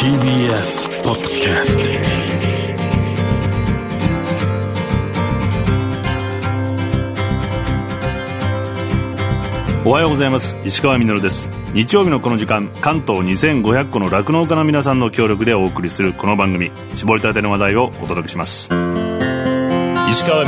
TBS ポッドキャストおはようございます。石川みです。日曜日のこの時間関東2500個の酪農家の皆さんの協力でお送りするこの番組。絞りたての話題をお届けします。石川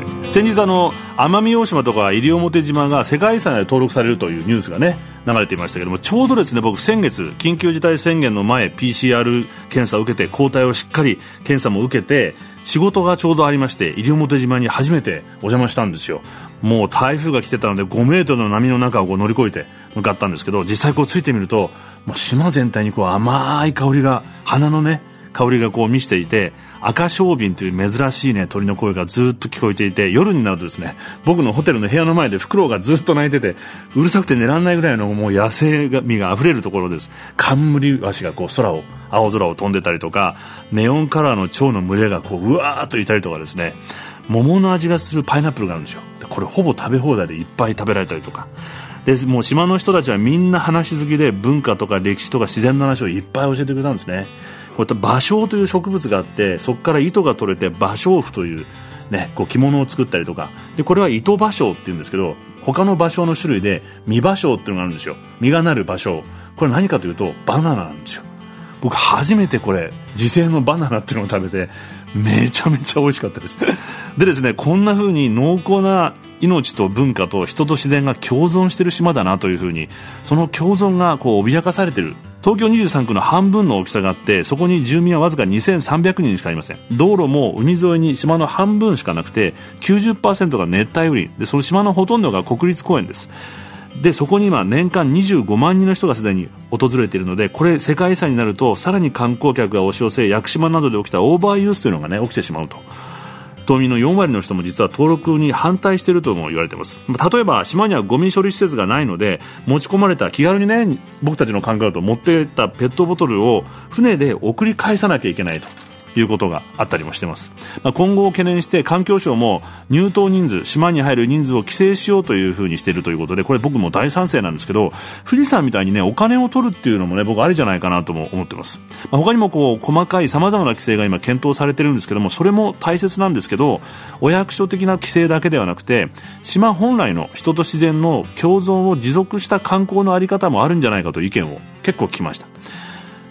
み先日あの奄美大島とか西表島が世界遺産で登録されるというニュースがね流れていましたけどもちょうどですね僕先月緊急事態宣言の前 PCR 検査を受けて抗体をしっかり検査も受けて仕事がちょうどありまして西表島に初めてお邪魔したんですよ。もう台風が来てたので5メートルの波の中をこう乗り越えて向かったんですけど実際こうついてみるともう島全体にこう甘い香りが花のね香りがこう見していて赤小瓶という珍しいね鳥の声がずっと聞こえていて夜になるとですね僕のホテルの部屋の前でフクロウがずっと鳴いててうるさくて寝られないぐらいのもう野生味が溢れるところです。冠ワシがこう空を青空を飛んでたりとかネオンカラーの蝶の群れがこううわーっといたりとかですね。桃の味がするパイナップルがあるんですよ。これほぼ食べ放題でいっぱい食べられたりとか。でもう島の人たちはみんな話好きで文化とか歴史とか自然の話をいっぱい教えてくれたんですね。こういった芭蕉という植物があってそこから糸が取れて芭蕉布という、ね、こう着物を作ったりとか。でこれは糸芭蕉っていうんですけど他の芭蕉の種類で実芭蕉っていうのがあるんですよ。実がなる芭蕉。これ何かというとバナナなんですよ。僕初めてこれ自生のバナナっていうのを食べてめちゃめちゃ美味しかったです。でですねこんな風に濃厚な命と文化と人と自然が共存している島だなという風にその共存がこう脅かされている東京23区の半分の大きさがあってそこに住民はわずか2300人しかいません。道路も海沿いに島の半分しかなくて90%が熱帯雨林。でその島のほとんどが国立公園です。でそこに今年間25万人の人がすでに訪れているのでこれ世界遺産になるとさらに観光客が押し寄せ屋久島などで起きたオーバーユースというのがね起きてしまうと。島民の4割の人も実は登録に反対しているとも言われています。例えば島にはゴミ処理施設がないので持ち込まれた気軽にね僕たちの考えだと持っていったペットボトルを船で送り返さなきゃいけないと。いうことがあったりもしてます、まあ、今後を懸念して環境省も入島人数島に入る人数を規制しようというふうにしているということでこれ僕も大賛成なんですけど富士山みたいにねお金を取るっていうのもね僕ありじゃないかなとも思ってます、まあ、他にもこう細かいさまざまな規制が今検討されてるんですけどもそれも大切なんですけどお役所的な規制だけではなくて島本来の人と自然の共存を持続した観光の在り方もあるんじゃないかという意見を結構聞きました。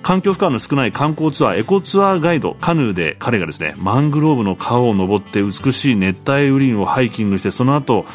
環境負荷の少ない観光ツアーエコツアーガイドカヌーで彼がですねマングローブの川を登って美しい熱帯雨林をハイキングしてその後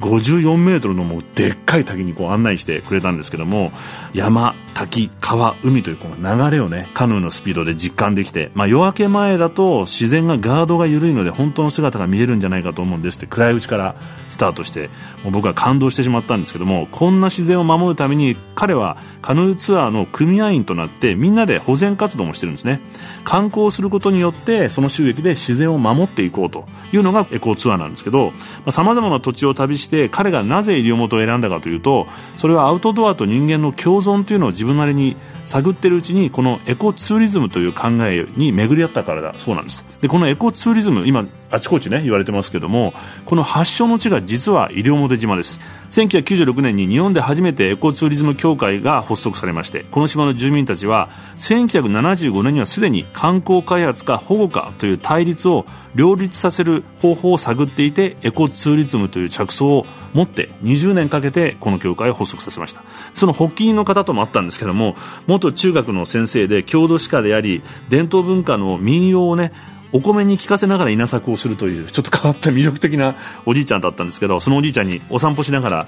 54メートルのもうでっかい滝にこう案内してくれたんですけども山滝川海というこの流れをねカヌーのスピードで実感できて、まあ、夜明け前だと自然がガードが緩いので本当の姿が見えるんじゃないかと思うんですって暗いうちからスタートしてもう僕は感動してしまったんですけどもこんな自然を守るために彼はカヌーツアーの組合員となってみんなで保全活動もしてるんですね。観光することによってその収益で自然を守っていこうというのがエコツアーなんですけどさまざ、まな土地を旅して彼がなぜ西表を選んだかというとそれはアウトドアと人間の共存というのを自分なりに探ってるうちにこのエコツーリズムという考えに巡り合ったからだ。そうなんです。でこのエコツーリズム今あちこちね言われてますけどもこの発祥の地が実は西表島です。1996年に日本で初めてエコツーリズム協会が発足されましてこの島の住民たちは1975年にはすでに観光開発か保護かという対立を両立させる方法を探っていてエコツーリズムという着想を持って20年かけてこの協会を発足させました。その発起人の方ともあったんですけども元中学の先生で郷土史家であり伝統文化の民謡をねお米に聞かせながら稲作をするというちょっと変わった魅力的なおじいちゃんだったんですけどそのおじいちゃんにお散歩しながら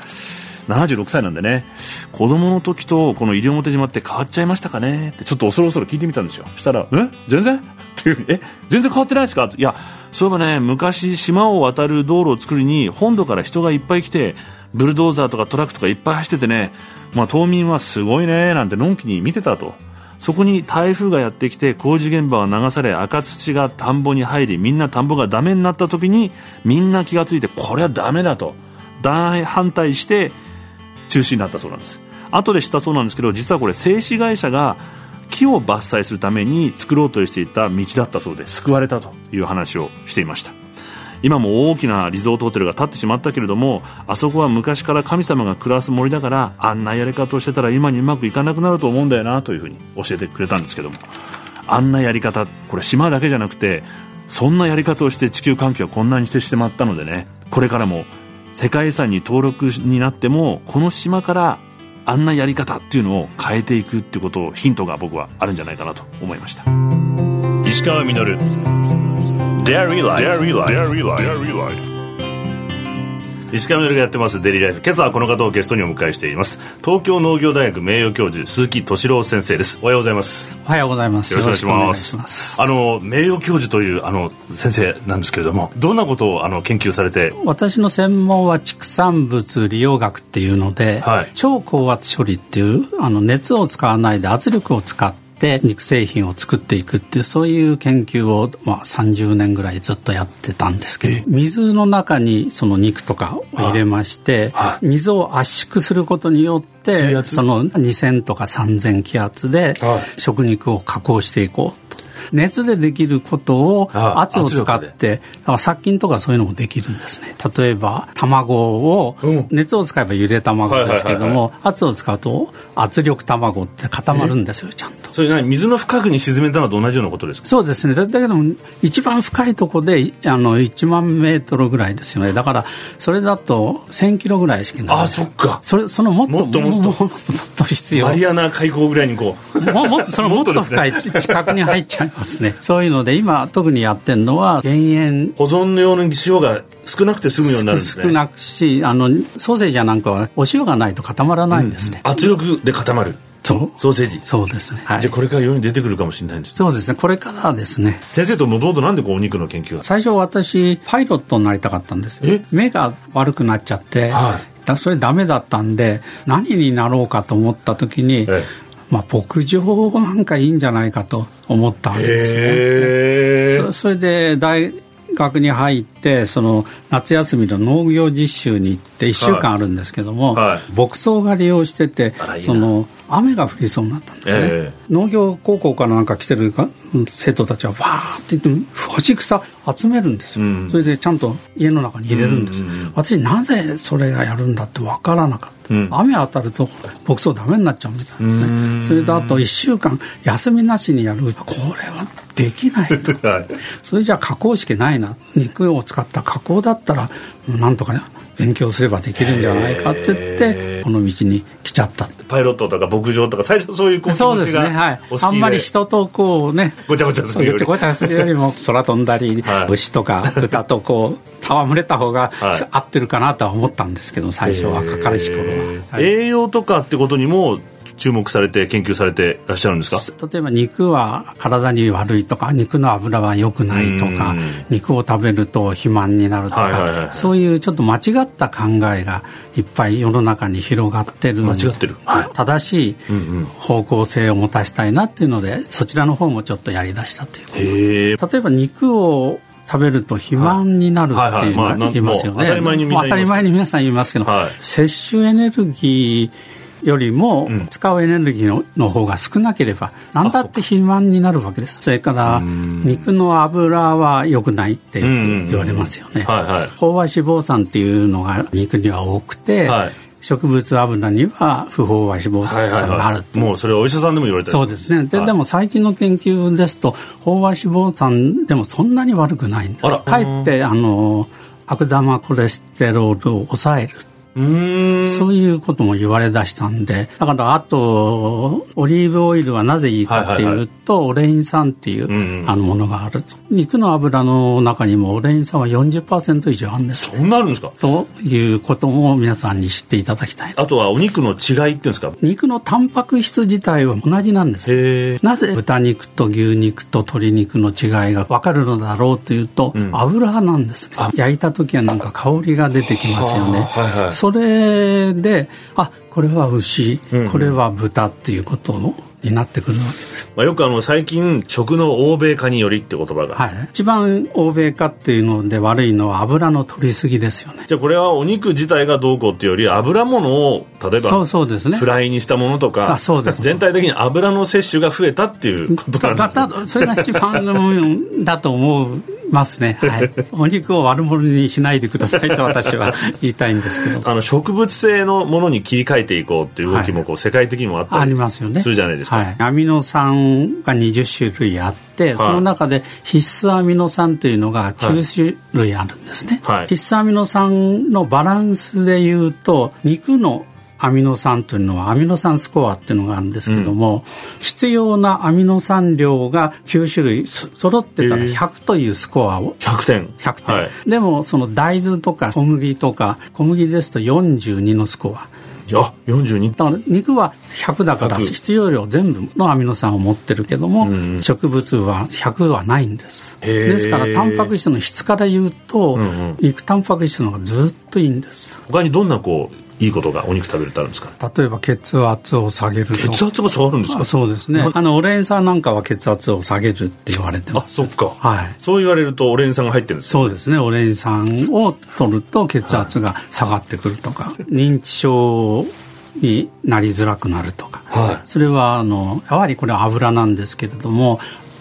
76歳なんでね。子供の時とこの西表島って変わっちゃいましたかね？ってちょっと恐る恐る聞いてみたんですよ。したら「え？全然?」っていうえ？全然変わってないですか?」いやそういえばね昔島を渡る道路を作りに本土から人がいっぱい来てブルドーザーとかトラックとかいっぱい走っててね、まあ、島民はすごいねなんてのんきに見てたと。そこに台風がやってきて工事現場は流され赤土が田んぼに入りみんな田んぼがダメになった時にみんな気が付いてこれはダメだと。大反対して中止になったそうなんです。後で知ったそうなんですけど実はこれ製紙会社が木を伐採するために作ろうとしていた道だったそうで救われたという話をしていました。今も大きなリゾートホテルが建ってしまったけれどもあそこは昔から神様が暮らす森だからあんなやり方をしてたら今にうまくいかなくなると思うんだよなというふうに教えてくれたんですけども。あんなやり方これ島だけじゃなくてそんなやり方をして地球環境はこんなにしてしまったのでね。これからも世界遺産に登録になってもこの島からあんなやり方っていうのを変えていくっていうことをヒントが僕はあるんじゃないかなと思いました。石川稔。Dairy Life. 石川みがやってますデリーライフ。今朝はこの方をゲストにお迎えしています。東京農業大学名誉教授鈴木敏郎先生です。おはようございます。おはようございます。よろしくお願いします。あの名誉教授というあの先生なんですけれどもどんなことをあの研究されて？私の専門は畜産物利用学っていうので、はい、超高圧処理っていうあの熱を使わないで圧力を使ってって肉製品を作っていくっていうそういう研究を、まあ、30年ぐらいずっとやってたんですけど水の中にその肉とかを入れまして、水を圧縮することによってその2000とか3000気圧で食肉を加工していこう熱でできることを圧を使って殺菌とかそういうのもできるんですね。例えば卵を熱を使えばゆで卵ですけども圧を使うと圧力卵って固まるんですよちゃんとそれ何水の深くに沈めたのと同じようなことですか？そうですね。だけど一番深いところであの1万メートルぐらいですよね。だからそれだと1000キロぐらいしかない。あそっか。それそのもっともっともっと。もっと必要。マリアナ海溝ぐらいにこう。もも そのもっと深い近くに入っちゃいますね。そういうので今特にやってるのは減塩。保存用の塩が少なくて済むようになるんですね。少なくしあのソーセージやなんかはお塩がないと固まらないんですね、うん、圧力で固まるそう。ソーセージ。そうですね、はい、じゃあこれから世に出てくるかもしれないんですそうですね。これからですね。先生ともともとなんでこうお肉の研究が？最初私パイロットになりたかったんですよ。目が悪くなっちゃって、はい、それダメだったんで何になろうかと思った時に、ええ、まあ、牧場なんかいいんじゃないかと思ったんですね。そそれで大学に入ってその夏休みの農業実習に行って1週間あるんですけども、はい。はい、牧草が利用しててその雨が降りそうになったんですね、えー、農業高校からなんか来てる生徒たちはわーって言って干し草集めるんですよ、うん、それでちゃんと家の中に入れるんです、うん、私なぜそれがやるんだって分からなかった、うん、雨当たると牧草ダメになっちゃうみたいですね。それとあと1週間休みなしにやる。これはできないと、はい、それじゃ加工式ないな。肉を使った加工だったらなんとかね勉強すればできるんじゃないかって言ってこの道に来ちゃった。パイロットとか牧場とか最初そういうそうですね。はい。あんまり人とこうねごちゃごちゃするより。ごちゃごちゃするよりも空飛んだり、はい、牛とか豚とこう 戯れた方が合ってるかなとは思ったんですけど最初はかかりし頃は、栄養とかってことにも注目されて研究されていらっしゃるんですか？例えば肉は体に悪いとか肉の油は良くないとか肉を食べると肥満になるとか、そういうちょっと間違った考えがいっぱい世の中に広がってる間違ってる、はい、正しい方向性を持たせたいなっていうのでそちらの方もちょっとやりだしたという例えば肉を食べると肥満になるっていうのは言いますよね。当たり前に皆さん言いますけど、はい、摂取エネルギーよりも使うエネルギーの方が少なければ何だって肥満になるわけです。それから肉の油は良くないって言われますよね。飽和脂肪酸っていうのが肉には多くて、はい。植物油には不飽和脂肪酸がある、はいもうそれはお医者さんでも言われたそうですね。ではい、でも最近の研究ですと飽和脂肪酸でもそんなに悪くないんですかえってあの悪玉コレステロールを抑えるそういうことも言われだしたんでだからあとオリーブオイルはなぜいいかっていうと、オレイン酸っていう、あのものがあると。肉の油の中にもオレイン酸は40%以上あるんです、そんなあるんですか？ということも皆さんに知っていただきたい。あとはお肉の違いっていうんですか？肉のタンパク質自体は同じなんです。なぜ豚肉と牛肉と鶏肉の違いが分かるのだろうというと、うん、油なんですね。焼いた時はなんか香りが出てきますよね、はいはいそれであこれは牛、これは豚っていうことをになってくるわけです、まあ、よくあの最近食の欧米化によりって言葉が、はい、一番欧米化っていうので悪いのは油の取りすぎですよね。じゃあこれはお肉自体がどうこうっていうより油物を例えばそうそうです、ね、フライにしたものとかあそうです、全体的に油の摂取が増えたっていうことなんですだそれが一番のだと思うますね。はい。お肉を悪者にしないでくださいと私は 言いたいんですけど。あの、植物性のものに切り替えていこうっていう動きもこう、世界的にもあったり、ありますよね。するじゃないですか。はい。アミノ酸が20種類あって、その中で必須アミノ酸というのが9種類あるんですね。はい、必須アミノ酸のバランスでいうと、肉のアミノ酸というのはアミノ酸スコアっていうのがあるんですけども、うん、必要なアミノ酸量が9種類揃ってたら100というスコアを100点。100点、はい、でもその大豆とか小麦とか小麦ですと42のスコア。あ42だから肉は100だから必要量全部のアミノ酸を持ってるけども、うん、植物は100はないんです。ですからタンパク質の質から言うと、うんうん、肉タンパク質の方がずっといいんです。他にどんなこういいことがお肉食べるとあるんですか？例えば血圧を下げる血圧が下がるんですか？そうですね。あのオレン酸なんかは血圧を下げるって言われてます。あそっか。はい。そう言われるとオレン酸が入ってるんです、ね、そうですね。オレン酸を取ると血圧が下がってくるとか、はい、認知症になりづらくなるとか、はい、それはあのやはりこれは油なんですけれども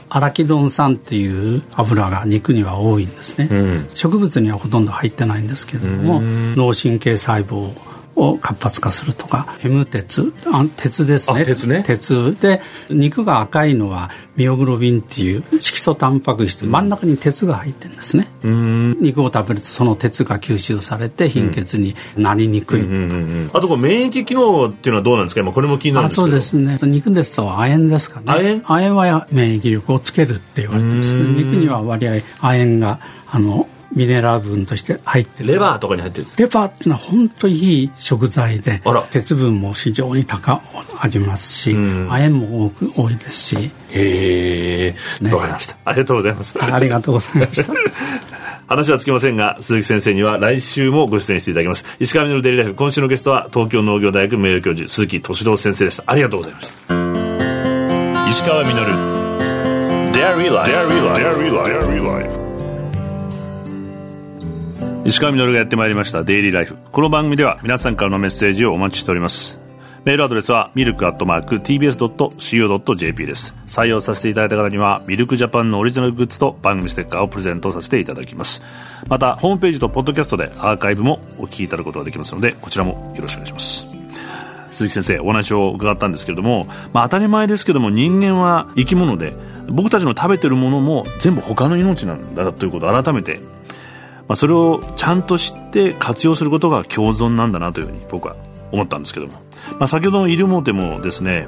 アラキドン酸っていう油が肉には多いんですね、うん、植物にはほとんど入ってないんですけれども脳神経細胞を活発化するとかヘム鉄あ鉄ですね。鉄ね。鉄で肉が赤いのはミオグロビンっていう色素タンパク質、真ん中に鉄が入ってるんですね。肉を食べるとその鉄が吸収されて貧血になりにくいとか、あとこう免疫機能っていうのはどうなんですか？今これも気になるんですけど。そうですね。肉ですと亜鉛ですかね。亜鉛？亜鉛は免疫力をつけるって言われてます。肉には割合亜鉛があのミネラル分として入ってる。レバーとかに入ってるレバーっていうのは本当にいい食材で鉄分も非常に高ありますし、亜鉛も多く多いですし。へえ。わ、ね、かりました。ありがとうございます。ありがとうございました。話はつきませんが鈴木先生には来週もご出演していただきます。石川稔デイリーライフ今週のゲストは東京農業大学名誉教授鈴木敏郎先生でした。ありがとうございました。石川稔 Dairy Life Dairy Life 石川稔がやってまいりましたデイリーライフこの番組では皆さんからのメッセージをお待ちしております。メールアドレスはミルクアットマーク TBS.CO.JP です。採用させていただいた方にはミルクジャパンのオリジナルグッズと番組ステッカーをプレゼントさせていただきます。またホームページとポッドキャストでアーカイブもお聞きいただくことができますのでこちらもよろしくお願いします。鈴木先生お話を伺ったんですけれども、まあ、当たり前ですけども人間は生き物で僕たちの食べてるものも全部他の命なんだということを改めてまあ、それをちゃんと知って活用することが共存なんだなというふうに僕は思ったんですけども、まあ、先ほどのイルモーテもですね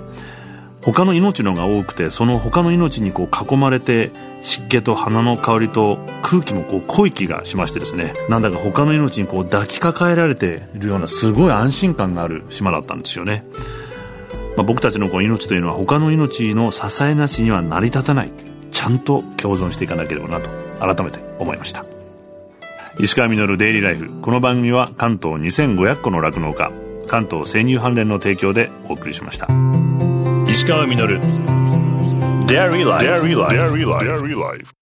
他の命のが多くてその他の命にこう囲まれて湿気と花の香りと空気もこう濃い気がしましてですね。なんだか他の命にこう抱きかかえられているようなすごい安心感がある島だったんですよね、まあ、僕たちのこう命というのは他の命の支えなしには成り立たない。ちゃんと共存していかなければなと改めて思いました。石川稔デイリーライフ。この番組は関東2500個の酪農家関東生乳関連の提供でお送りしました。石川稔。Dairy Life